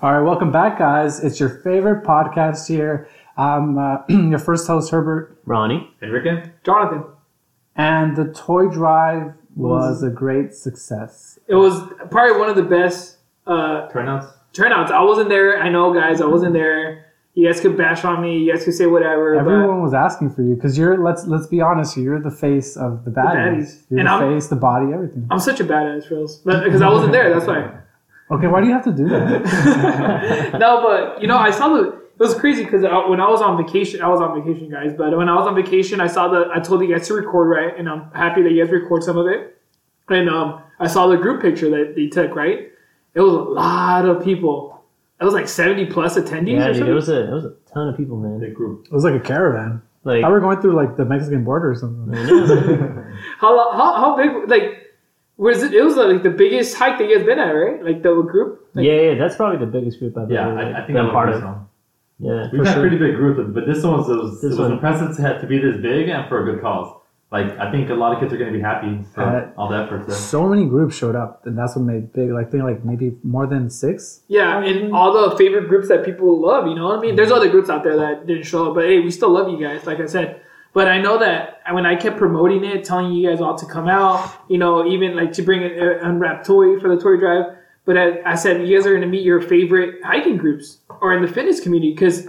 All right, welcome back, guys. It's your favorite podcast here. I'm uh, your first host, Herbert, Ronnie. Enrique? Jonathan. and the toy drive was a great success. It was probably one of the best uh, Turnouts? turnouts. I wasn't there. I know, guys. I wasn't there. You guys could bash on me. You guys could say whatever. Everyone was asking for you because you're. Let's let's be honest. You're the face of the baddies. baddies. You're And the I'm- face, the body, everything. I'm such a badass, Reels. But because I wasn't there, that's why. Okay, why do you have to do that? no, but you know, I saw the. It was crazy because when I was on vacation, I was on vacation, guys. But when I was on vacation, I saw the. I told you guys to record, right? And I'm happy that you guys record some of it. And um, I saw the group picture that they took, right? It was a lot of people. It was like 70 plus attendees. Yeah, or dude, something. it was a it was a ton of people, man. Big group. It was like a caravan. Like I were going through like the Mexican border or something. How, how how big? Like, was it? It was like the biggest hike that you guys been at, right? Like the group. Like, yeah, yeah, that's probably the biggest group I've Yeah, ever I, I think I'm part part of. of Yeah, We've For had sure. pretty big groups, but this one was, it was, This it was one- impressive to, have, to be this big and for a good cause. Like, I think a lot of kids are going to be happy for Uh, all the effort there. So many groups showed up, and that's what made big. Like, I think like maybe more than six. Yeah, and all the favorite groups that people love. You know what I mean? There's other groups out there that didn't show up, but hey, we still love you guys. Like I said. But I know that when I kept promoting it, telling you guys all to come out, you know, even like to bring an unwrapped toy for the toy drive. But I, I said you guys are going to meet your favorite hiking groups or in the fitness community because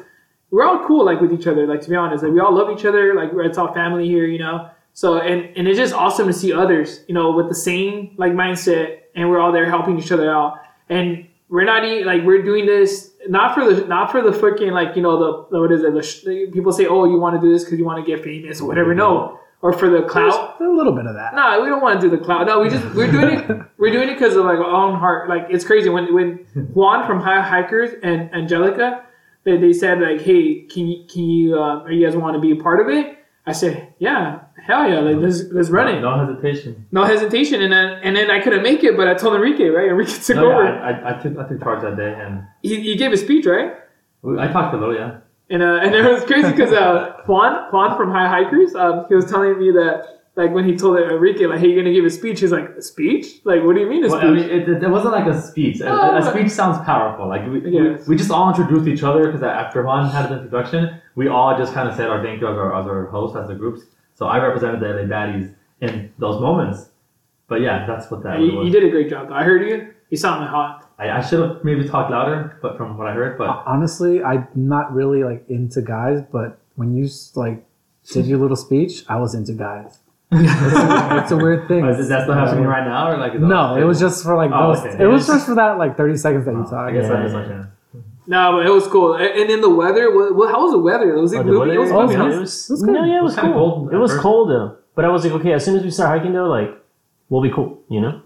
we're all cool like with each other. Like to be honest, like we all love each other. Like it's all family here, you know. So and and it's just awesome to see others, you know, with the same like mindset, and we're all there helping each other out. And we're not even like we're doing this not for the not for the freaking like you know the, the what is it? The sh- people say, oh, you want to do this because you want to get famous or whatever. No, or for the clout. There's a little bit of that. No, we don't want to do the cloud. No, we just we're doing it. We're doing it because of like our own heart. Like it's crazy when when Juan from High Hikers and Angelica, they, they said like, hey, can you can you uh, you guys want to be a part of it? I said, yeah, hell yeah, like let's let's run it. No hesitation. No hesitation. And then and then I couldn't make it, but I told Enrique, right? Enrique took No, over. yeah, I, I, I, took, I took charge that day and he, he gave a speech, right? I talked a little, yeah. And uh, and it was crazy because uh, Juan Juan from High Hikers, um, he was telling me that like when he told Enrique like, hey, you're gonna give a speech. He's like, a speech? Like, what do you mean a Well, speech? I mean, it, it, it wasn't like a speech. A, Oh, a but- speech sounds powerful. Like we, Yes. we, we just all introduced each other because after Juan had the introduction, we all just kind of said our thank you as our, as our hosts, as the groups. So I represented the LA Baddies in those moments. But yeah, that's what that you, was. you did a great job. Though. I heard you. You sounded hot. I, I should have maybe talked louder, but from what I heard, but Honestly, I'm not really like into guys, but when you like did your little speech, I was into guys. It's a weird thing. is that still happening right now, or like No, it was just for like Oh, those. okay. It was just for that like 30 seconds that you Oh, talk. I guess Yeah, that is yeah. like yeah. No, but it was cool. And and then the weather. What, what, how was the weather? Was it Oh, the gloomy? It was weather- gloomy. oh, huh? it was, It was no, yeah, it was, kinda cool. cold It was cold though, but I was like, okay, as soon as we start hiking though, like, we'll be cool, you know.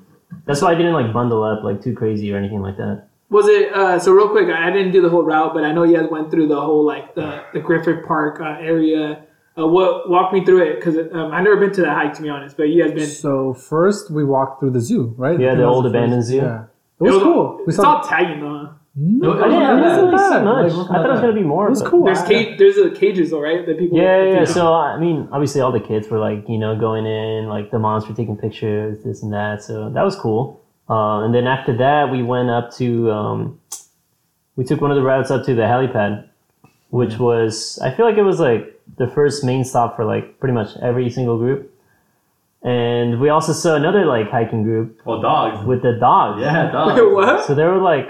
That's why I didn't like bundle up like too crazy or anything like that. Was it uh, so? Real quick, I didn't do the whole route, but I know you guys went through the whole like the, the Griffith Park uh, area. Uh, what walk me through it because um, I've never been to that hike to be honest. But you guys been. So first we walked through the zoo, right? Yeah, I think the that was old first- abandoned zoo. Yeah, it was cool. We It's saw. all tagging though. Huh? No, I didn't, I wasn't didn't really bad. see much. Like, I thought it was gonna be more. It was cool. There's I- cage. There's the cages though, right? That people. Yeah, yeah. So I mean, obviously, all the kids were like, you know, going in, like the moms were taking pictures, this and that. So that was cool. Uh, and then after that, we went up to, um, we took one of the routes up to the helipad, which was, I feel like it was like the first main stop for like pretty much every single group. And we also saw another like hiking group Well, dogs. with the dogs. yeah, dogs. Wait, what? So they were like,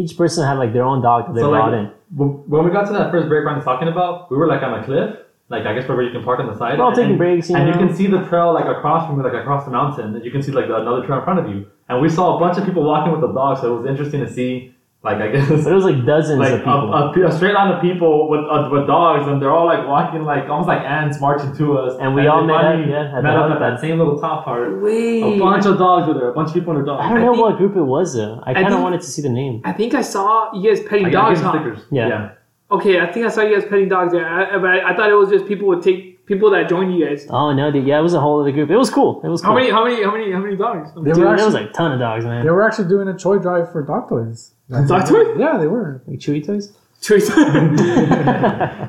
each person had like their own dog that they So, brought like, in. When when we got to that first break Ryan was talking about, we were like on a cliff, like I guess where you can park on the side. We're all and- taking breaks, you and know. you can see the trail like across from you, like across the mountain. And you can see like the, another trail in front of you. And we saw a bunch of people walking with the dogs, so it was interesting to see. Like I guess But it was like dozens like of people. a, pe- a straight line of people with uh, with dogs, and they're all like walking like almost like ants marching to us. And we all met up, yeah, at met up at that same little top part. Wait. A bunch of dogs were there. A bunch of people and their dogs. I don't I know think- what group it was though. I kind of wanted to see the name. I think I saw you guys petting I, I dogs. Huh? stickers. Yeah. yeah. Okay, I think I saw you guys petting dogs. Yeah, I, but I, I thought it was just people would take people that joined you guys. Oh no, dude, yeah, it was a whole other group. It was cool. It was cool. How many? How many? How many? How many dogs? They Dude, were there was actually like a ton of dogs, man. they were actually doing a toy drive for dog toys. Dog toys? Yeah, they were. like Chewy toys. Choice.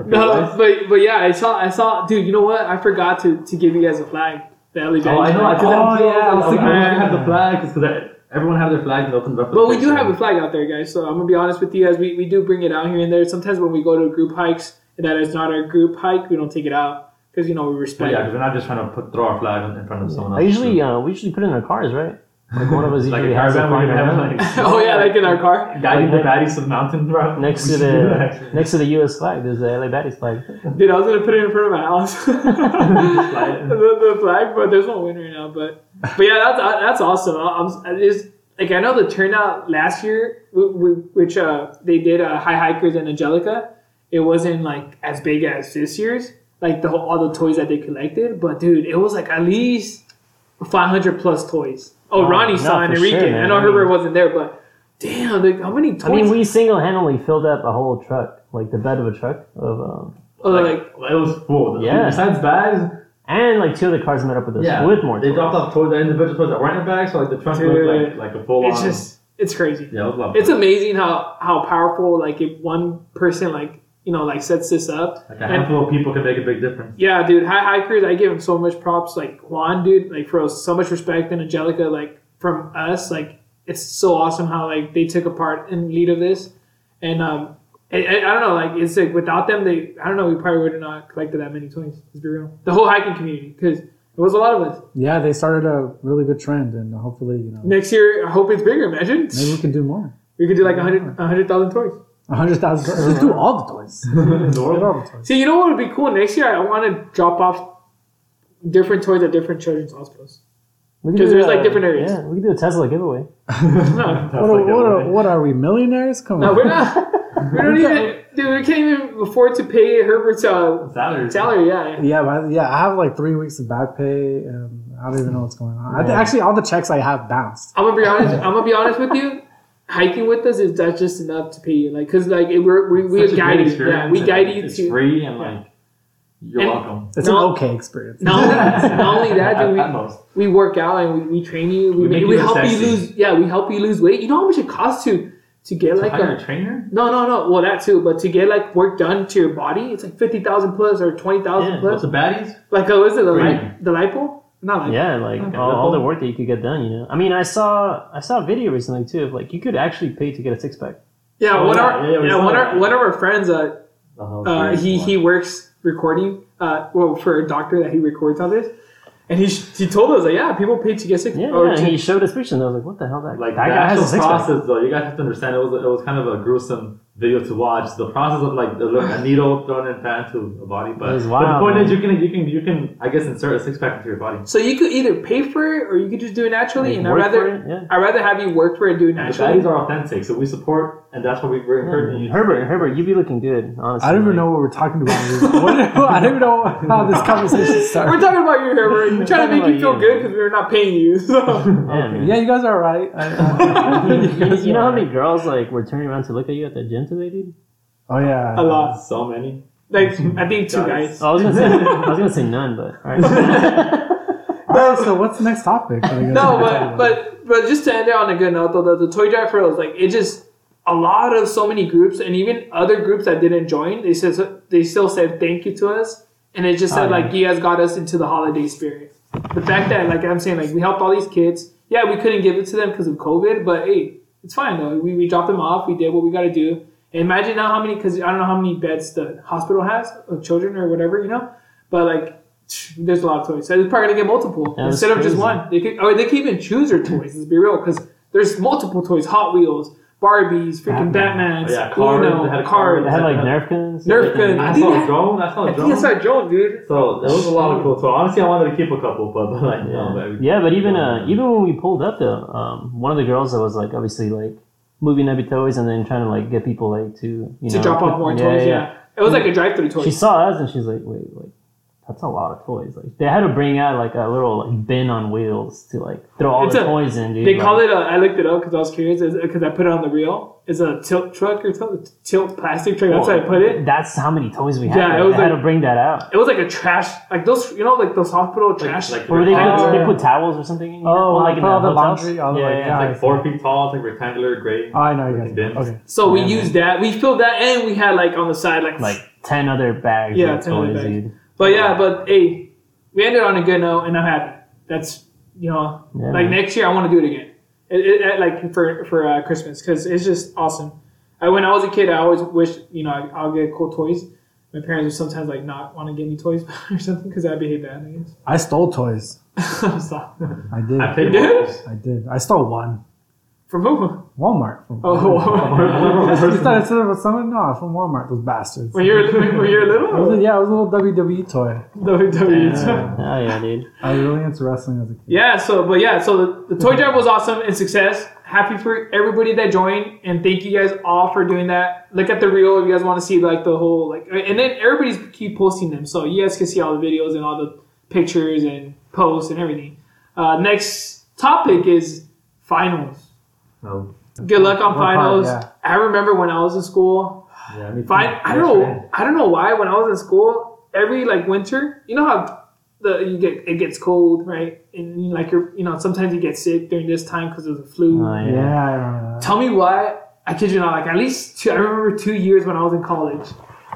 no, but but yeah, I saw I saw, dude. You know what? I forgot to, to give you guys a flag. The LA Oh, I know. I did Oh, too. yeah, I was thinking like, we had the flag because everyone have their flag and open it up. But we do have a flag out there, guys. So I'm gonna be honest with you guys. We, we do bring it out here and there. Sometimes when we go to group hikes, and that is not our group hike, we don't take it out because you know we But respect. yeah, 'cause we're not just trying to put throw our flag in front of someone else. I usually uh, we usually put it in our cars, right? Like one of us like usually a has a caravan where you have like oh yeah, like in our car. guiding the baddies to the mountain, bro. next to the next to the U.S. flag. There's the LA Baddies flag. Dude, I was gonna put it in front of my house. the, the flag, but there's no wind right now. But but yeah, that's that's awesome. I'm, I'm just like I know the turnout last year, w- w- which uh they did uh, High Hikers and Angelica. It wasn't like as big as this year's, like the whole, all the toys that they collected. But dude, it was like at least 500 plus toys. Oh, Oh, Ronnie no, saw for Enrique. sure, I man. know I mean- Herbert wasn't there, but damn, like, how many toys? I mean, we single handedly filled up a whole truck, like the bed of a truck of, um, oh, like, Like, it was full. Yeah. Besides bags, and like two of the cars met up with us yeah, with more. They toys. dropped off toys, the individual toys that weren't in bags, so like the trunk Dude. looked like like a full it's on. just it's crazy. yeah, it was lovely. it's amazing how how powerful like if one person like you know like sets this up. Like a and handful of people can make a big difference. yeah dude high hikers i give him so much props like juan dude like for so much respect and angelica like from us like it's so awesome how like they took a part in lead of this. And um I, I, I don't know like it's like without them they i don't know we probably would have not collected that many toys let's be real. The whole hiking community because it was a lot of us. Yeah, they started a really good trend, and hopefully, you know, next year i hope it's bigger imagine. Maybe we can do more. we could do like a hundred a hundred thousand toys. A hundred thousand. Just do all the toys. In the Get world. all the toys. See, you know what would be cool next year? I want to drop off different toys at different children's hospitals. We could 'Cause do there's, a- like, different areas. Yeah, we could do a Tesla giveaway. No, That's What like are, what, it, are, what are we millionaires? Come no, on. we're not. We don't even, dude. We can't even afford to pay Herbert's uh, Salary. salary. Yeah, Yeah, but yeah, I have like three weeks of back pay, and I don't even know what's going on. I th- actually, all the checks I have bounced. I'm gonna be honest. I'm gonna be honest with you. Hiking with us is that's just enough to pay you, like, cause like it, we're, we we Such a great guide you. Yeah, experience, we guide you It's to. free and like you're And- welcome. It's No. an okay experience. Not only, not only that, dude, we, most. we work out and we, we train you. We, We make we you look help you lose. Yeah, we help you lose weight. You know how much it costs to to get like Hire a a trainer? No, no, no. Well, that too. But to get like work done to your body, it's like fifty thousand plus or twenty thousand Yeah. plus. What's the baddies? Like, oh is it? The Free. lip, the lipo? Not like Yeah, like Okay. all, all the work that you could get done. You know, I mean, I saw I saw a video recently too of like you could actually pay to get a six pack. Yeah, Oh, one yeah, of our, yeah, yeah, one, that. of, one of our friends. Uh, Oh, uh, he he works recording. Uh, well, for a doctor that he records on this, and he he told us like, yeah, people pay to get sick. Yeah, or yeah, to- and he showed us pictures, and I was like, what the hell? That like that the guy has a actual six pack. process though you guys have to understand it was it was kind of a gruesome video to watch the process of like a needle thrown in pan to a body but, It was but the point man. is you can you can you can I guess insert a six pack into your body so you could either pay for it or you could just do it naturally. Like, and I work rather yeah. I rather have you work for it and do it and the naturally. baddies are authentic so we support and that's what we, we're encouraging you Herbert, Herbert, you be looking good. Honestly, I don't even know what we're talking about. What- I don't even know how this conversation started. We're talking about you, Herbert. We're trying to make you feel you, good because we're not paying you. So. Yeah, man. Yeah, you guys are right. I, I, you, guys you know are how many girls like were turning around to look at you at the gym today, dude? Oh yeah. A lot. so many Like I think two guys. I was gonna say, I was gonna say none, but all right. All right, so what's the next topic? Are you guys No, but but but just to end it on a good note, though, the, the toy drive for us, like it just a lot of so many groups and even other groups that didn't join, they said they still said thank you to us, and it just said Oh, yeah. like you guys got us into the holiday spirit. The fact that like I'm saying like we helped all these kids. Yeah, we couldn't give it to them because of COVID, but hey, it's fine though. We, we dropped them off. We did what we got to do. And imagine now how many because I don't know how many beds the hospital has of children or whatever you know, but like. There's a lot of toys. So they're probably gonna get multiple that's instead of just one. They could, or they could even choose their toys. Let's be real, because there's multiple toys: Hot Wheels, Barbies, freaking Batman. Batman's, Oh, yeah, cars, Uno, they had cars. they had like Nerf guns. Nerf guns. I I saw a drone I saw I a think I saw a drone, dude. so there was a lot of cool so honestly I wanted to keep a couple but, but like no Yeah. but yeah, but even uh, even when we pulled up though, um, one of the girls that was like obviously like moving every toys and then trying to like get people like to you To know drop off more toys, yeah. It was like a drive-through toy. She saw us and she's like, wait, like that's a lot of toys. Like they had to bring out like a little like bin on wheels to like throw all It's the a- toys in, dude. They like, call it. A, I looked it up because I was curious. Because I put it on the reel. It's a tilt truck or tilt, tilt plastic truck. That's how I put it. That's how many toys we had. Yeah, Yeah, it was they had to bring that out. It was like a trash, like those, you know, like those hospital trash. like Or they put, Oh, they put towels or something in. Oh, Or, like in for all the laundry, all the, yeah, like, yeah. it's yeah. like four feet tall it's like rectangular gray Oh, I know you guys. Okay. so we Yeah, used that. We filled that, and we had like on the side, like Like ten other bags Yeah, of 10 other bags. dude. But yeah, but hey, we ended on a good note, and I'm happy. That's you know, Yeah, like next year I want to do it again. it, it, it- like for for uh, Christmas because it's just awesome. I, when I was a kid, I always wished you know I, I'll get cool toys. My parents would sometimes like not want to give me toys or something because I behave bad. I guess. I stole toys. Stop. I did. I played You did? I did. I stole one. From who? Walmart. From Oh, You thought it said it someone? No, from Walmart. Those bastards. when you're when you're It was a- little. yeah, it was a little WWE toy. WWE. Yeah. Oh yeah, dude. I was really into wrestling as a kid. Yeah, so but yeah, so the, the toy drive was awesome and success. Happy for everybody that joined, and thank you guys all for doing that. Look at the reel if you guys want to see like the whole like, and then everybody's keep posting them, so you guys can see all the videos and all the pictures and posts and everything. Uh, next topic is finals. Oh, Good luck on What part? finals. Yeah. I remember when I was in school. yeah, me too. I don't know. I don't know why. When I was in school, every like winter, you know how the you get it gets cold, right? And like you're, you know, sometimes you get sick during this time because of the flu. Oh, Yeah, yeah. I remember that. Tell me why. I kid you not. Like at least two, I remember two years when I was in college.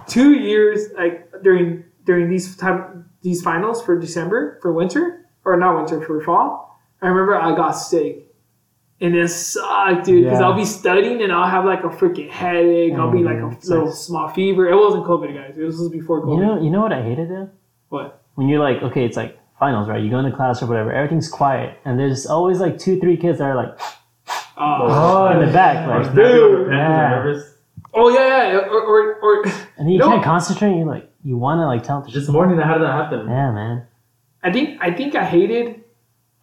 Two years like during during these time these finals for December for winter or not winter for fall. I remember I got sick. And it sucked, dude, because Yeah. I'll be studying and I'll have like a freaking headache. I'll be like a little small fever. It wasn't COVID, guys. It was before COVID. You know, you know what I hated though? What? When you're like, okay, it's like finals, right? You go into class or whatever, everything's quiet, and there's always like two, three kids that are like Uh, in the back, like, Dude. Yeah. nervous. oh yeah, yeah, or or, or and you No. can't concentrate. You like, you want to like tell them to This morning, how did that happen? Yeah, man. I think I think I hated.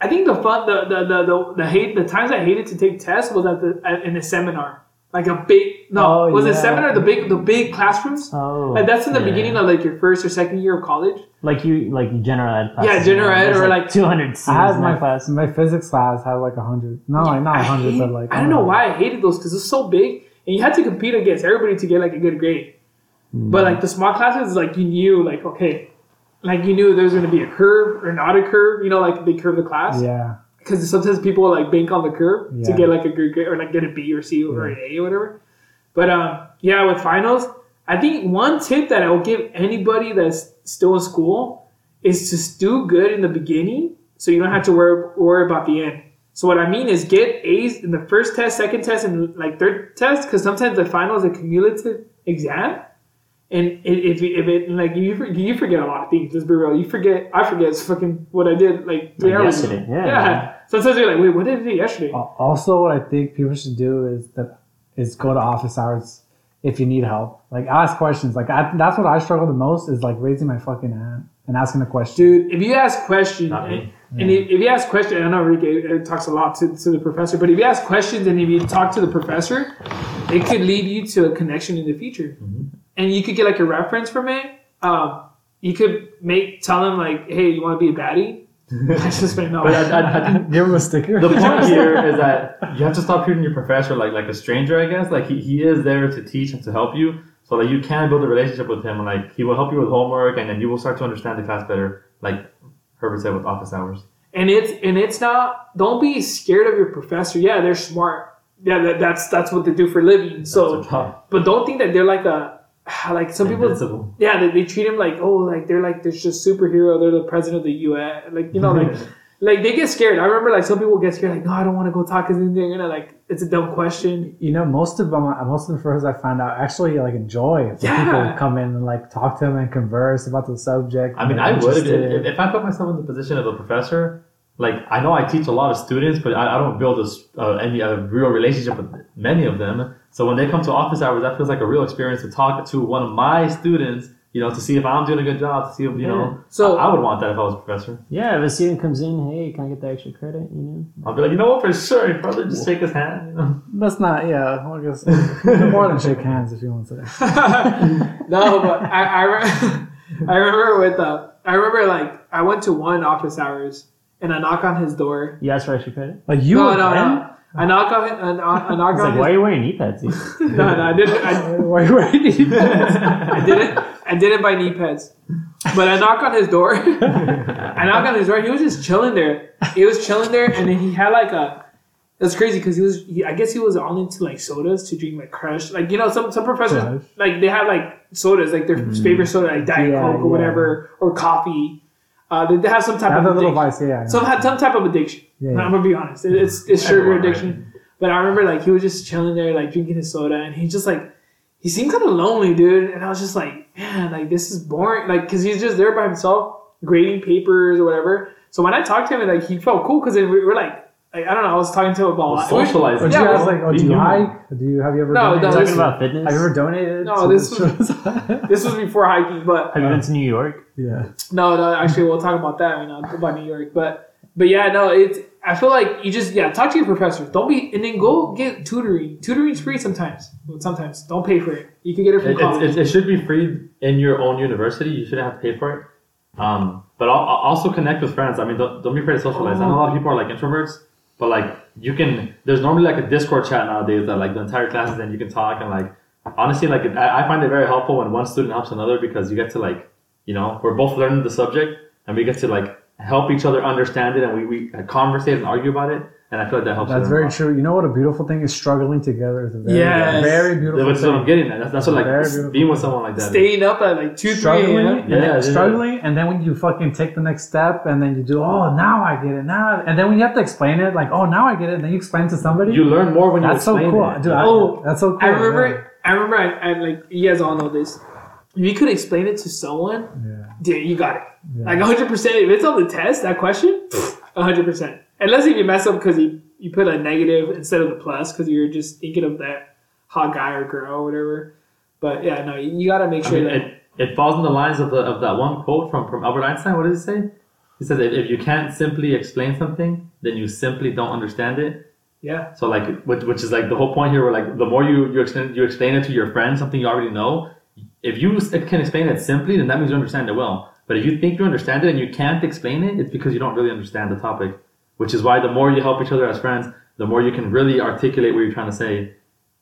I think the fun, the the the the, the hate, the times I hated to take tests was at the at, in a seminar, like a big no, Oh, was it yeah. seminar the big the big classrooms? Oh, Like that's in the yeah. beginning of like your first or second year of college. like you, like general ed. Classes, Yeah, general ed or, like- 200 I had my class. my physics class had like a hundred. No, like not hundred, hate- but like I don't know why I hated those because it's so big and you had to compete against everybody to get like a good grade. Hmm. But like the small classes, like you knew like okay, like you knew there was going to be a curve or not a curve. You know, like they curve the class. Yeah, because sometimes people like bank on the curve to get like a good grade or like get a B or C or an A or whatever. But um, yeah, with finals, I think one tip that I will give anybody that's still in school is to do good in the beginning, so you don't have to worry worry about the end. So what I mean is get A's in the first test, second test, and like third test, because sometimes the final is a cumulative exam. And i- if if it like you you forget a lot of things. Let's be real. You forget. I forget fucking what I did like three Like hours yesterday, ago. yeah. Yeah. Sometimes you're like, wait, what did I do yesterday? Also, what I think people should do is that is go to office hours if you need help. Like ask questions. Like I, that's what I struggle the most is like raising my fucking hand and asking a question. Dude, if you ask questions, and, me. and if, if you ask questions, I know Rick uh, talks a lot to, to the professor, but if you ask questions and if you talk to the professor, it could lead you to a connection in the future. And you could get like a reference from it. Um, you could make tell them like, hey, you want to be a baddie? I just made no. But I, I, I think Give him a sticker. the point here is that you have to stop treating your professor like like a stranger. I guess like he, he is there to teach and to help you, so that you can build a relationship with him. And like he will help you with homework, and then you will start to understand the class better. Like Herbert said with office hours. and it's and it's not. Don't be scared of your professor. Yeah, they're smart. Yeah, that, that's that's what they do for a living. So, That's their job. but don't think that they're like a like some people Yeah, they, they treat him like oh, like they're like they're just superhero. They're the president of the U.S. Like you know, like like they get scared. I remember like some people get scared, like no, I don't want to go talk because they're gonna like it's a dumb question. you know, most of them, most of the first I found out actually like enjoy it. Yeah. people come in and like talk to them and converse about the subject. I mean, They're I would if, if I put myself in the position of a professor. Like I know I teach a lot of students, but I, I don't build a, s- uh, any a real relationship with many of them. So when they come to office hours, that feels like a real experience to talk to one of my students. You know, to see if I'm doing a good job, to see if you know. So- I, I would want that if I was a professor. Yeah, if a student comes in, hey, can I get the extra credit? You know, I'll be like, you know what, for sure, brother, just shake his hand. You know? That's not, yeah. I guess more than shake hands if you want to. no, but I I, re- I remember with uh I remember like I went to one office hours and I knock on his door. you ask for extra credit. Like you no, again? no, no. I knock on I knock, I knock It's on like, his why are you wearing knee pads? no, no, I didn't. I, Why are you waiting? I didn't. I didn't buy knee pads, but I knock on his door. I knock on his door. He was just chilling there. He was chilling there, and then he had like a. That's crazy because he was. He, I guess he was all into like sodas to drink like Crush. Like you know, some some professors Crush. like they have like sodas like their mm-hmm. favorite soda like Diet Yeah, Coke or yeah. whatever or coffee. Uh, they, have some type have of a little addiction. vice, yeah. Some had some type of addiction. Yeah, yeah. I'm gonna be honest. It- It's it's sugar Everyone, right? addiction. But I remember like he was just chilling there, like drinking his soda, and he just like he seemed kind of lonely, dude. And I was just like, man, like this is boring, like because he's just there by himself grading papers or whatever. So when I talked to him, like he felt cool because we were like, like, I don't know, I was talking to him about Well, socializing. Or do Yeah, you guys well, like? Oh, be do you human. hike? Do you have you ever? No, donated? no, Talking about fitness. Have you ever donated? No, to this was- This was before hiking, but Have you been to New York? yeah. No, no, actually, we'll talk about that. You know, about New York, but but yeah, no, it's. I feel like you just yeah talk to your professors. Don't be and then go get tutoring. Tutoring's free sometimes. But sometimes don't pay for it. You can get it from It, college. it, it, it should be free in your own university. You shouldn't have to pay for it. Um, but al- al- also connect with friends. I mean, don't, don't be afraid to socialize. I know a lot of people are like introverts, but like you can. There's normally like a Discord chat nowadays that like the entire class is in. You can talk and like honestly, like I, I find it very helpful when one student helps another because you get to like you know we're both learning the subject and we get to like help each other understand it and we we uh, conversate and argue about it. And I feel like that helps. That's very lot. true. You know what a beautiful thing is? Struggling together is a very, Yes. very beautiful That's what I'm getting at. That's, that's what like Very beautiful. being with someone like that. Staying up at like two, three Struggling, a.m. and Yeah, then yeah. struggling, and then when you fucking take the next step, and then you do, oh, now I get it, now, and then when you have to explain it, like, oh, now I get it, and then you explain it to somebody. You learn more when you that's so cool, it. dude. I- Oh, that's so cool. I remember. I remember. I, I like you guys all know this. If you could explain it to someone, Yeah. dude, you got it. Yeah. Like 100. percent If it's on the test, that question, 100. percent Unless if you mess up because you you put a negative instead of the plus because you're just thinking of that hot guy or girl or whatever. But yeah, no, you, you got to make I sure mean, that. it, it falls in the lines of, the, of that one quote from, from Albert Einstein. What does he say? He says, if, if you can't simply explain something, then you simply don't understand it. yeah, So like, which, which is like the whole point here. Where like, the more you you explain you explain it to your friend, something you already know. If you can explain it simply, then that means you understand it well. But if you think you understand it and you can't explain it, it's because you don't really understand the topic. Which is why the more you help each other as friends, the more you can really articulate what you're trying to say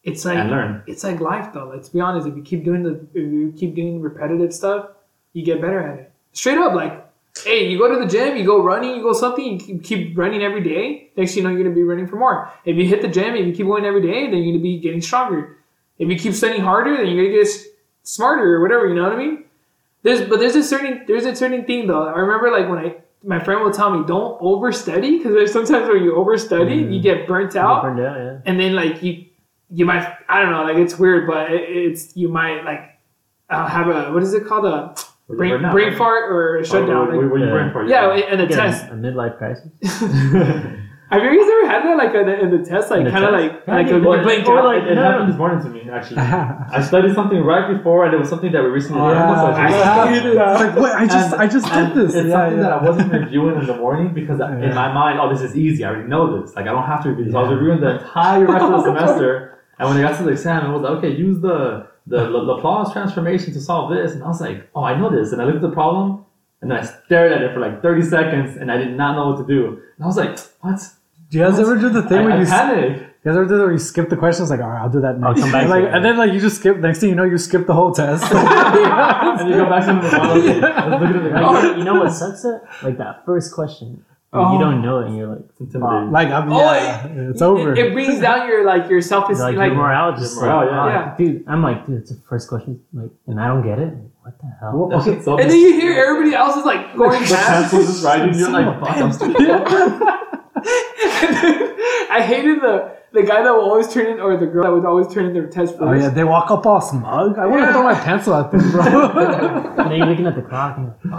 it's like and learn. it's like life though. Let's be honest. If you keep doing the if you keep doing repetitive stuff, you get better at it. Straight up, like, hey, you go to the gym, you go running, you go something, you keep- keep running every day. Next, thing you know, you're gonna be running for more. If you hit the gym, if you keep going every day, then you're gonna be getting stronger. If you keep studying harder, then you're gonna get smarter or whatever. You know what I mean? There's but there's a certain there's a certain thing though. I remember like when I my friend will tell me don't overstudy because there's sometimes when you overstudy you get burnt out Burned out, yeah. and then like you you might I don't know like it's weird but it, it's you might like uh, have a what is it called a brain, Right brain fart or a shutdown What, like, what, what you Yeah. brain for? yeah and the Get test a, a midlife crisis. have you guys ever had that like in the, in the test like kind of test? like Yeah, like you- you Well, or out like, it no. happened this morning to me actually. I studied something right before, and it was something that we recently Oh, learned. so I just- I hated It's like, wait, I just, And- I just did this. It's yeah, something yeah. that I wasn't reviewing in the morning because Yeah. in my mind, oh, this is easy. I already know this. Like I don't have to review this. I was reviewing the entire rest of the semester, and when I got to the exam, I was like, okay, use the the Laplace transformation to solve this, and I was like, oh, I know this, and I looked at the problem, and then I stared at it for like thirty seconds, and I did not know what to do, and I was like, what? Do you guys ever do the thing I, where I you, panicked. you guys ever do that where you skip the questions? Like, all right, I'll do that I'll next. come back And, like, and then like you just skip. Next thing you know, you skip the whole test. and you go back to the bottom. Let's look at the Like, you, know, you know what sucks? It like that first question. Oh. You don't know it, and you're like, It's intimidating. like, I'm, Oh, yeah, it's over. it, it brings down your like your self esteem, like, like, your morale just Your morale, like, yeah. ah, Yeah. dude. I'm like, dude, it's the first question, like, and I don't get it. Like, what the hell? Well, okay, so and then you hear everybody else is like going the past pencil just writing. You're like, fuck, I'm stupid. I hated the the guy that would always turn in or the girl that would always turn in their test first Oh yeah, they walk up all smug. I want to Yeah. throw my pencil at them, bro. and then you're looking at the clock, and, you're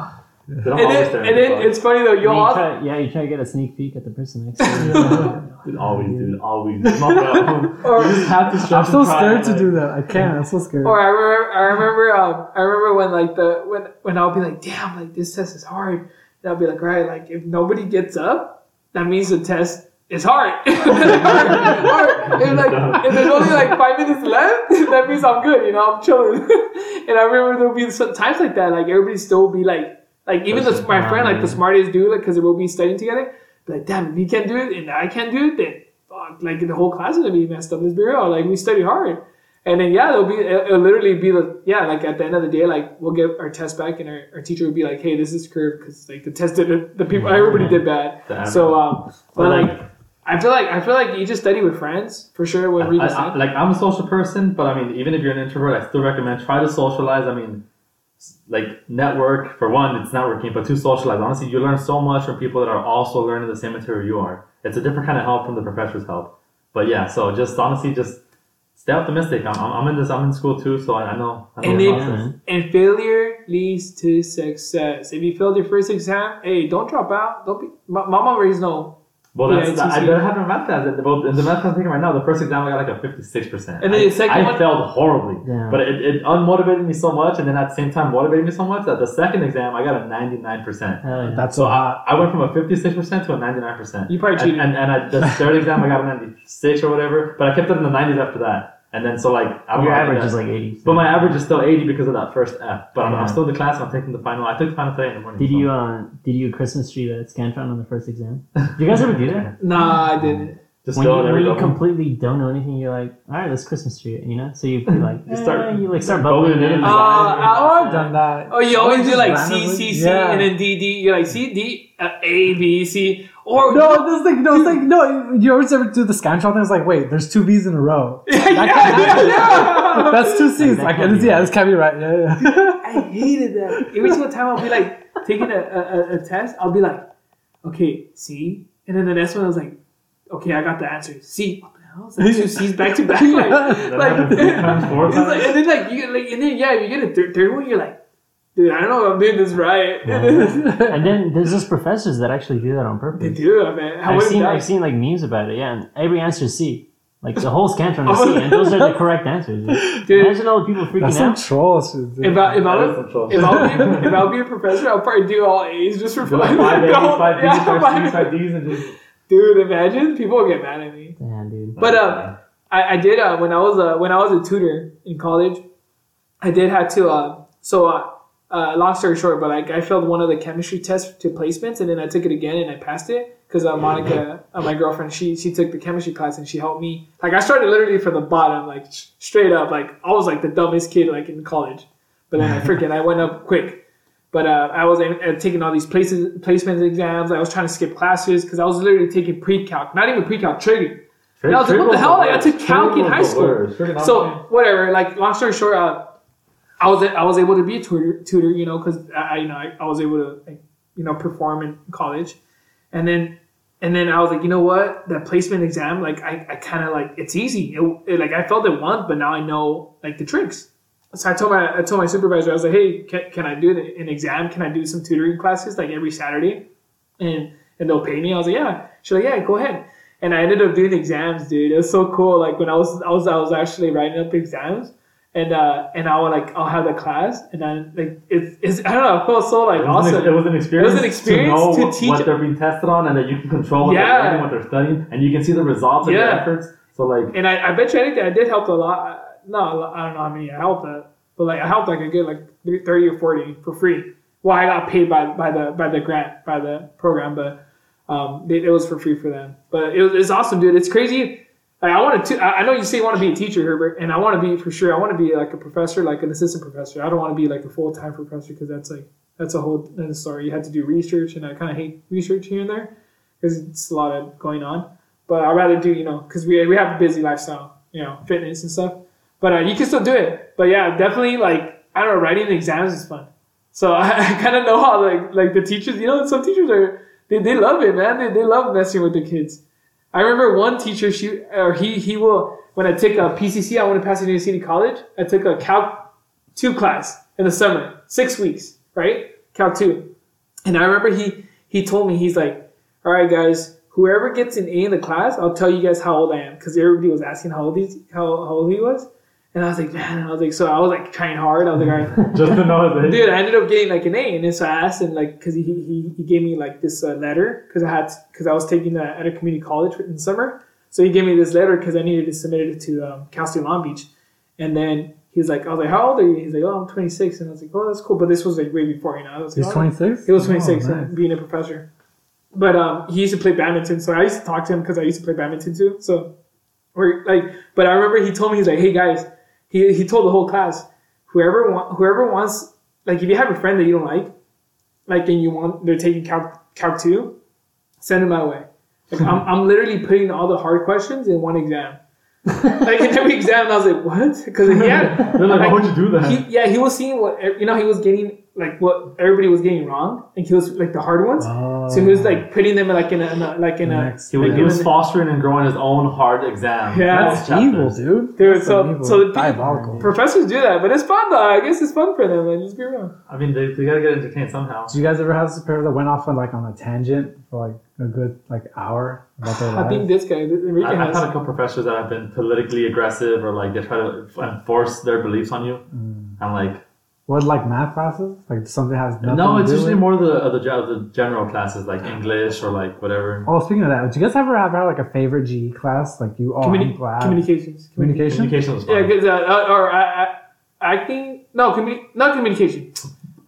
like, They don't and always then, stare at and the then it's funny though you'll you all try, yeah, you try to get a sneak peek at the person next to you. Dude, always, dude, always. Not. Or- you just have to I'm stretch so scared to like- do that. I can't. I'm so scared. Or I remember, I remember, um, I remember when like the when when I'll be like, damn, like this test is hard. And I'll be like, right, like if nobody gets up, that means the test is hard. or, or if like if there's only like five minutes left, that means I'm good. You know, I'm chilling. and I remember there'll be some times like that. Like everybody still be like, like even the, my friend, like the smartest dude, like because we'll be studying together. Like, damn, if you can't do it and I can't do it, then fuck, like the whole class is gonna be messed up. Let's be real. Like we study hard. And then yeah, it'll be it'll it'll literally be the yeah like at the end of the day like we'll get our test back and our, our teacher will be like hey this is curved because like the test did the people everybody did bad Damn. so um but like I feel like I feel like you just study with friends for sure when we I, I, like I'm a social person, but I mean, even if you're an introvert, I still recommend try to socialize. I mean, like network for one, it's networking, but two, socialize. Honestly, you learn so much from people that are also learning the same material you are. It's a different kind of help from the professor's help. But yeah, so just honestly, just stay optimistic. I'm, I'm, in this. I'm in school too, so I, know. I know And it- And failure leads to success. If you failed your first exam, hey, don't drop out. Don't be. Mom raised no. Well, Yeah, that's I easy. don't have a math class. Well, in the math class I'm taking right now, the first exam I got like a 56%. And then the second I one? failed horribly. Yeah. But it, it unmotivated me so much, and then at the same time motivated me so much that the second exam I got a 99%. Hell yeah. That's so hot. I went from a 56% to a 99%. You probably and, cheated. and, and at the third exam, I got a 96 or whatever, but I kept it in the 90s after that. And then, so like, I don't Your average is like 80. But my average is still 80 because of that first F. But I'm, I'm still in the class and I'm taking the final. I took the final today in the morning. Did so- you uh did you Christmas tree that Scantron on the first exam? Did you guys ever do that? Nah, I didn't. Just when go you, there when you go. completely don't know anything, you're like, all right, let's Christmas tree you know? So you like You start- eh, you like start bubbling bubbling in. in. Uh, Oh, I've done that. Oh, you always do like randomly- C, C, C, Yeah. and then D, D. You're like C, D, uh, A, B, C. Or No, this like no, it's like no. You always ever do the Scantron thing? It's like, wait, there's two B's in a row. yeah, yeah. yeah. That's two C's. That Like, can't yeah, right. this can't be right. Yeah, yeah. I hated that. Every single time I'll be like taking a, a, a- a test, I'll be like, okay, C. And then the next one I was like, okay, I got the answer. C. What the hell? Is that two C's back to back? Like, That like, happened times, it's like, and then like you get like, and then yeah, you get a third, third one, you're like, dude, I don't know if I'm doing this right. And then there's just professors that actually do that on purpose. they do, man. How I've seen? I've seen like memes about it, yeah, and every answer is C. Like the whole Scantron is C, and those are the correct answers. Dude. Imagine all the people freaking That's out. troll shit. dude. If I if I was troll if I would shit. be if I would be a professor, I'll probably do all A's just for fun. like five A's, five B's, Yeah, five five- C's, five D's, and just. Dude, imagine people get mad at me. Damn, dude. But um, I, I did uh, when I was uh, when I was a tutor in college, I did have to uh, so uh, uh, long story short, but like I failed one of the chemistry tests to placements, and then I took it again and I passed it because uh, Monica, uh, my girlfriend, she she took the chemistry class and she helped me. Like I started literally from the bottom, like sh- straight up, like I was like the dumbest kid like in college, but then I freaking I went up quick. But uh, I was uh, taking all these places placements exams. I was trying to skip classes because I was literally taking pre-calc, not even pre-calc, trading. And I was like, what the hell? Like, I took calc in high school. So whatever. Like long story short, uh, I was I was able to be a tutor, tutor you know, because I I- you know I, I was able to like, you know perform in college, and then and then I was like, you know what, that placement exam, like I, I kind of like it's easy. It, it- like I felt it once, but now I know like the tricks. So I told my I told my supervisor I was like, hey, can, can I do an exam? Can I do some tutoring classes like every Saturday, and and they'll pay me? I was like, yeah. She's like, yeah, go ahead. And I ended up doing exams, dude. It was so cool. Like when I was I was I was actually writing up exams, and uh and I would like I'll have the class, and then like it's, it's I don't know, it felt so like It awesome. an, it was an experience. It was an experience to know to what- teach- what they're being tested on, and that you can control what Yeah. they're learning, what they're studying, and you can see the results of Yeah. their efforts. So like, and I, I bet you anything I did help a lot. No, I don't know how many I helped, uh, but like I helped like a good like thirty or forty for free. Well, I got paid by by the by the grant by the program, but um, it, it was for free for them. But it was it's awesome, dude. It's crazy. Like, I wanted to. I I know you say you want to be a teacher, Herbert, and I want to be for sure. I want to be like a professor, like an assistant professor. I don't want to be like a full time professor because that's like that's a whole another story. You have to do research, and I kind of hate research here and there because it's a lot of going on. But I'd rather do you know because we we have a busy lifestyle, you know, fitness and stuff. But uh, you can still do it. But yeah, definitely like I don't know, writing exams is fun. So I, I kind of know how like like the teachers, you know, some teachers are they, they love it, man. They, they love messing with the kids. I remember one teacher, she or he he will when I took a PCC, I went to Pasadena City College. I took a Calc two class in the summer, six weeks, right? Calc two, and I remember he he told me he's like, all right, guys, whoever gets an A in the class, I'll tell you guys how old I am because everybody was asking how old he's how, how old he was, and I was like, man, I was like, so I was like trying hard. I was like, all right. just to know. Dude, I ended up getting like an A, and then so I asked him like, cause he he, he gave me like this uh, letter, cause I had cause I was taking that at a community college in summer, so he gave me this letter because I needed to submit it to um, Cal State Long Beach, and then he was like, I was like, how old are you? He's like, oh, I'm 26, and I was like, oh, that's cool, but this was like way before, you know. I was like, He's oh, 26? he was 26, Oh, nice. being a professor. But um, he used to play badminton, so I used to talk to him because I used to play badminton too. So, we're like, but I remember he told me he's like, hey guys, he, he told the whole class, whoever wa- whoever wants, like, if you have a friend that you don't like, like, and you want they're taking calc calc two, send them my way. Like, I'm I'm literally putting all the hard questions in one exam. like in every exam, and I was like, what? Because he had They're like, why would you do that? he, yeah, he was seeing what you know. He was getting like what everybody was getting wrong, and he was like the hard ones. Oh. So he was like putting them like in a, in a like in a. He was, like, he was fostering and growing his own hard exam. Yeah. That's chapters. evil, dude. Dude, That's so- evil. so the- diabolical. Professors do that, but it's fun though. I guess it's fun for them. Like, just be real. I mean, they, they gotta get entertained somehow. Do you guys ever have a pair that went off on like on a tangent for like a good like hour about their I think this guy, Enrique I, I've had a couple professors that have been politically aggressive or like they try to enforce their beliefs on you. Mm. I'm like, What like math classes? Like something has nothing no, to it's do usually with? more the, uh, the ge- the general classes like English or like whatever. Oh, speaking of that, did you guys ever have like a favorite GE class? Like you all Communi- I'm glad. communications. communication. Communication was Yeah, because uh, uh, or uh, uh, acting. No, communi- not communication.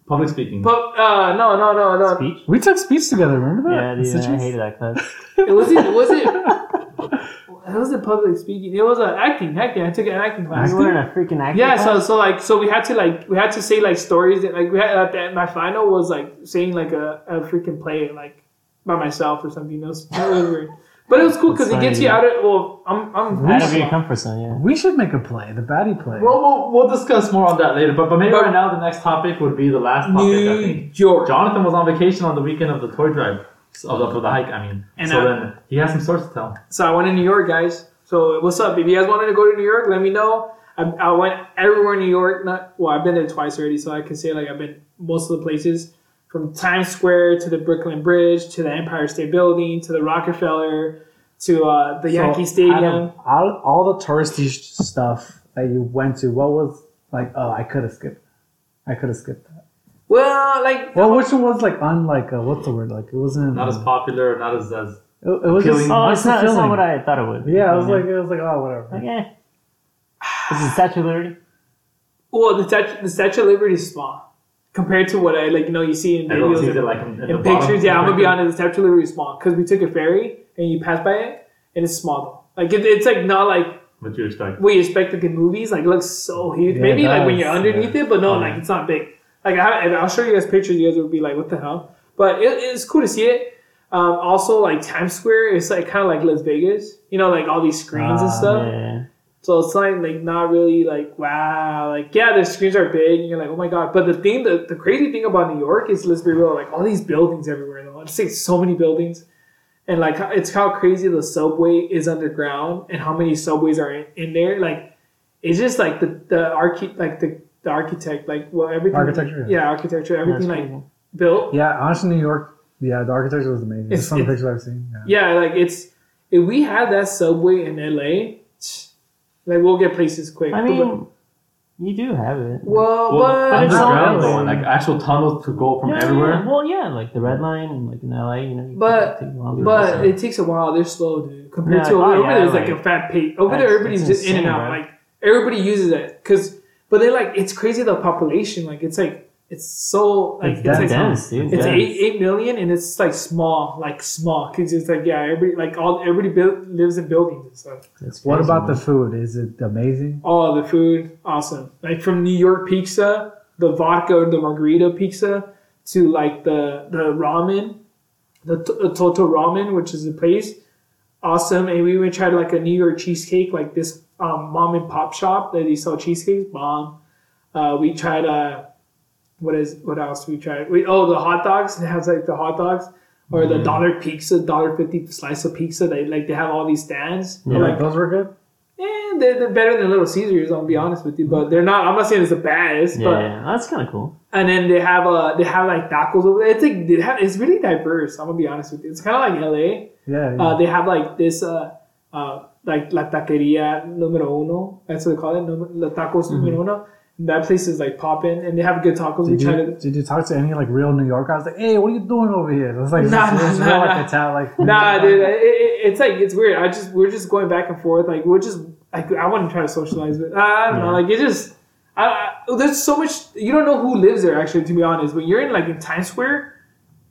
Public speaking. But uh, no, no, no, no. Speech. We took speech together. Remember that? Yeah, dude, I hated that class. It was it. Was it? It wasn't public speaking. It was uh, acting. Acting. I took an acting class. You were in a freaking acting Yeah, so class? so like so we had to like we had to say like stories that like we had at the, my final was like saying like a, a freaking play like by myself or something. It was, it was weird, but it was cool because it gets you funny, out of well I'm I'm out of your comfort zone. Yeah. We should make a play, the baddie play. We'll, we'll, we'll discuss more on that later, but, but maybe But- right now the next topic would be the last topic. I New think York. Jonathan was on vacation on the weekend of the toy drive, of the, for the hike. I mean, And, so uh, then he has some stories to tell. So I went to New York, guys. So what's up? If you guys wanted to go to New York, let me know. I, I went everywhere in New York. Not well, I've been there twice already, so I can say like I've been most of the places from Times Square to the Brooklyn Bridge to the Empire State Building to the Rockefeller to uh, the So, Yankee out Stadium. of all, all the touristy stuff that you went to, what was like? Oh, I could have skipped. I could have skipped that. Well, like Well, which one was like unlike? Uh, what's the word? Like it wasn't. Not as popular, not as, as It, it was appealing. just Oh, it's not, it's not unfulfilling. what I thought it would. Yeah, I was like, it was like, oh, whatever. like, eh. This is Statue of Liberty. well, the statue, the Statue of Liberty is small compared to what I like. You know, you see in everyone videos sees and- it like in, in, in the pictures, yeah, I'm gonna be honest. The Statue of Liberty is small because we took a ferry and you pass by it, and it's small. Like it, it's like not like What you expect? what you expect like in movies. Like it looks so huge. Yeah, Maybe it like when you're underneath it, but no, like it's not big. Like I, and I'll show you guys pictures. You guys would be like, what the hell? But it, it's cool to see it. Um, also, like Times Square, it's like kind of like Las Vegas. You know, like all these screens and Ah, stuff. Yeah. So it's like like not really like wow, like yeah, the screens are big and you're like, oh my god. But the thing the, the crazy thing about New York is let's be real, like all these buildings everywhere though. It's like so many buildings. And like it's how crazy the subway is underground and how many subways are in, in there. Like it's just like the the archi like the, the architect, like well everything Architecture, Yeah, architecture, everything That's like crazy. built. Yeah, honestly, New York. Yeah, the architecture was amazing. It's- Some it's- pictures I've seen. Yeah. Yeah, like it's if we had that subway in LA, like we'll get places quick. I mean, you do have it. well, Well, but it's underground all- though, like actual tunnels to go from Yeah, everywhere. yeah. Well, yeah, like the red line and like in LA, you know. you But- take a But go. it takes a while. They're slow, dude. Compared Yeah, to over, oh, over yeah, there, it's like, like- a fat pace. Over there, everybody's that's just in and out. bro. Like everybody uses it because, but then like it's crazy the population. Like it's like it's so like It's it's, like dense, dude. it's dense. eight eight million and it's like small, like small. Cause it's like yeah, everybody like all everybody build, lives in buildings and stuff. That's What crazy, about the food? Is it amazing? Oh, the food, awesome. Like from New York pizza, the vodka or the margarita pizza, to like the the ramen, the, t- the Totto Ramen, which is a place, awesome. And we even tried like a New York cheesecake, like this um, mom and pop shop that they sell cheesecakes. Bomb. Uh, we tried uh, what is what else we tried? We oh the hot dogs. It has like the hot dogs. Or the dollar pizza, dollar fifty slice of pizza. They like they have all these stands. Yeah. Like Those were good. Yeah, they're, they're better than Little Caesars. I'll be honest with you, but they're not. I'm not saying it's the baddest, Yeah, but yeah, that's kind of cool. and then they have uh they have like tacos over there. It's like they have it's really diverse. I'm gonna be honest with you. It's kind of like LA. Yeah. yeah. Uh, they have like this uh uh like la taqueria número uno. That's what they call it. La tacos mm-hmm. número uno. And that place is like popping, and they have good tacos. we did try you to. did you talk to any like real New? I was like, hey, what are you doing over here? It's like Nah, it's, it's nah, real, nah, like. Italian, like Nah, dude, it, it, it's like it's weird. I just we're just going back and forth. Like we're just like I want to try to socialize with. I don't know. Like it just. I, I, there's so much you don't know who lives there. Actually, to be honest, when you're in like in Times Square,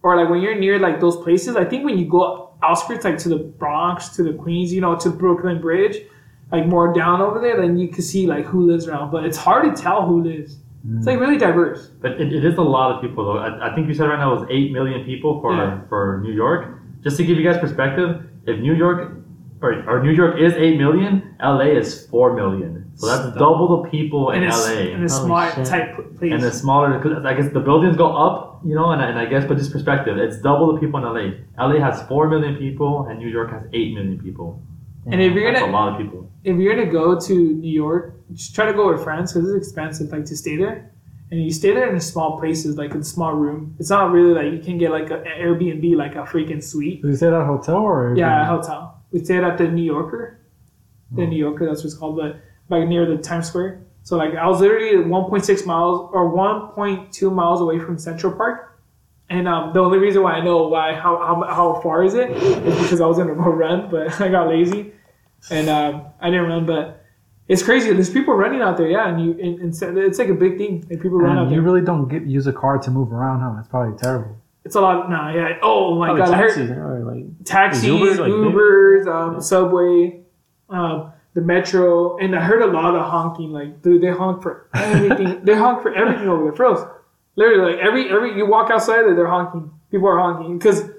or like when you're near like those places, I think when you go outskirts like to the Bronx, to the Queens, you know, to Brooklyn Bridge, like more down over there, then you can see like who lives around. But it's hard to tell who lives. It's like hmm. really diverse. But it, it is a lot of people, though. I, I think you said right now it was 8 million people for, Yeah. for New York. Just to give you guys perspective, if New York, or, or New York is 8 million, LA is four million, so that's double the people in And it's, LA. and it's Holy small shit. type place. and the smaller, cause I guess the buildings go up, you know, and, I- and I guess, but just perspective, it's double the people in LA. LA has four million people, and New York has eight million people. And if you're That's gonna a lot of people. if you're gonna go to New York, just try to go with friends because it's expensive, like to stay there. And you stay there in small places, like in small room. It's not really like you can get like an Airbnb, like a freaking suite. Did you at that hotel or Yeah, a hotel. We stayed at the New Yorker. The New Yorker, that's what it's called, but like near the Times Square. So like I was literally 1.6 miles or 1.2 miles away from Central Park. And um, the only reason why I know why how, how, how far is it is because I was gonna go run, but I got lazy, and um, I didn't run. But it's crazy. There's people running out there, yeah, and you and, and it's like a big thing. Like people run out And you there. really don't get use a car to move around, huh? That's probably terrible. It's a lot. Nah, yeah. Oh my Probably god, I heard taxis or like taxis, Is Uber, like. Ubers, um, Subway, um, the Metro, and I heard a lot of honking. Like, dude, they honk for everything. they honk for everything over there, froze. Literally, like every every you walk outside, they're honking. People are honking because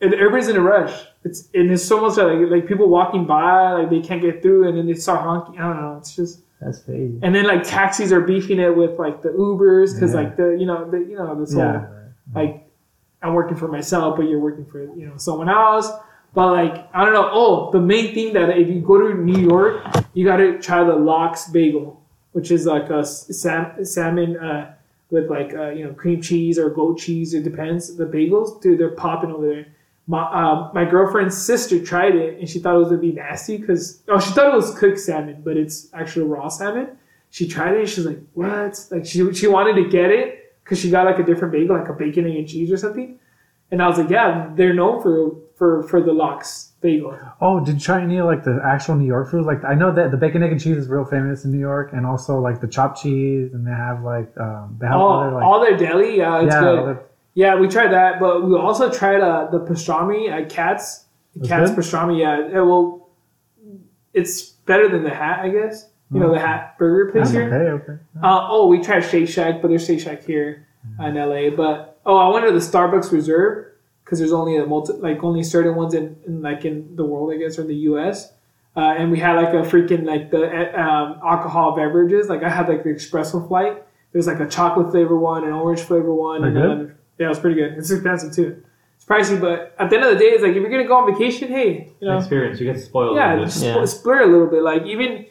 everybody's in a rush. It's and it's so much like like people walking by, like they can't get through, and then they start honking. I don't know. It's just that's crazy. and then like taxis are beefing it with like the Ubers because Yeah. like the you know the you know this Yeah. whole like I'm working for myself, but you're working for you know someone else. But like I don't know. Oh, the main thing that if you go to New York, you gotta try the Lox Bagel, which is like a sam- salmon uh, with like uh, you know cream cheese or goat cheese. It depends. The bagels, dude, they're popping over there. My uh, my girlfriend's sister tried it and she thought it was gonna be nasty because oh she thought it was cooked salmon, but it's actually raw salmon. She tried it and she's like, what? Like she she wanted to get it because she got like a different bagel, like a bacon egg and cheese or something. And I was like, yeah, they're known for for for the lox bagel. Oh, did you try any of like the actual New York food? Like I know that the bacon egg and cheese is real famous in New York, and also like the chopped cheese, and they have like um, they have All, other like all their deli, yeah, it's yeah, good. other- Yeah, we tried that, but we also tried uh, the pastrami at Katz. Katz good? pastrami, yeah. yeah. Well, it's better than the Hat, I guess. You know the Hat Burger place okay, here. okay. Uh, oh, we tried Shake Shack, but there's Shake Shack here in LA. But oh, I went to the Starbucks Reserve because there's only a multi, like only certain ones in, in like in the world, I guess, or in the U.S. Uh, and we had like a freaking like the uh, um, alcohol beverages. Like I had like the espresso flight. There's like a chocolate flavor one, an orange flavor one, and good? then yeah, it was pretty good. It's expensive too. It's pricey, but at the end of the day, it's like if you're gonna go on vacation, hey, you know, Experience, you get spoiled. a yeah, little bit. just Yeah. spl- splurge a little bit. Like even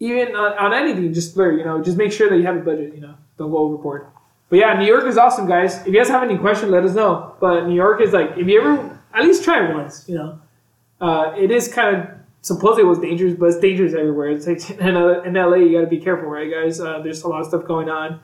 even on, on anything, just splurge. You know, just make sure that you have a budget. You know, don't go overboard. But yeah, New York is awesome, guys. If you guys have any questions, let us know. But New York is like, if you ever at least try it once, you know, uh, it is kind of supposedly it was dangerous, but it's dangerous everywhere. It's like in, in LA, you got to be careful, right, guys? Uh, there's a lot of stuff going on.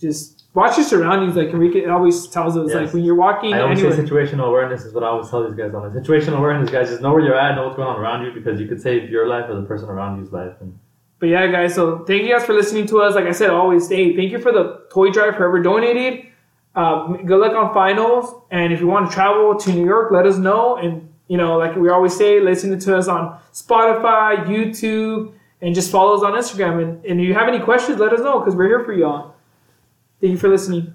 Just watch your surroundings. Like Enrique it always tells us, like when you're walking I always anywhere. say situational awareness is what I always tell these guys on it. Situational awareness, guys, just know where you're at, know what's going on around you, because you could save your life or the person around you's life. And But yeah, guys, so thank you guys for listening to us. Like I said, always, hey, thank you for the toy drive, whoever donated. Um, good luck on finals. And if you want to travel to New York, let us know. And, you know, like we always say, listen to us on Spotify, YouTube, and just follow us on Instagram. And, and if you have any questions, let us know because we're here for y'all. Thank you for listening.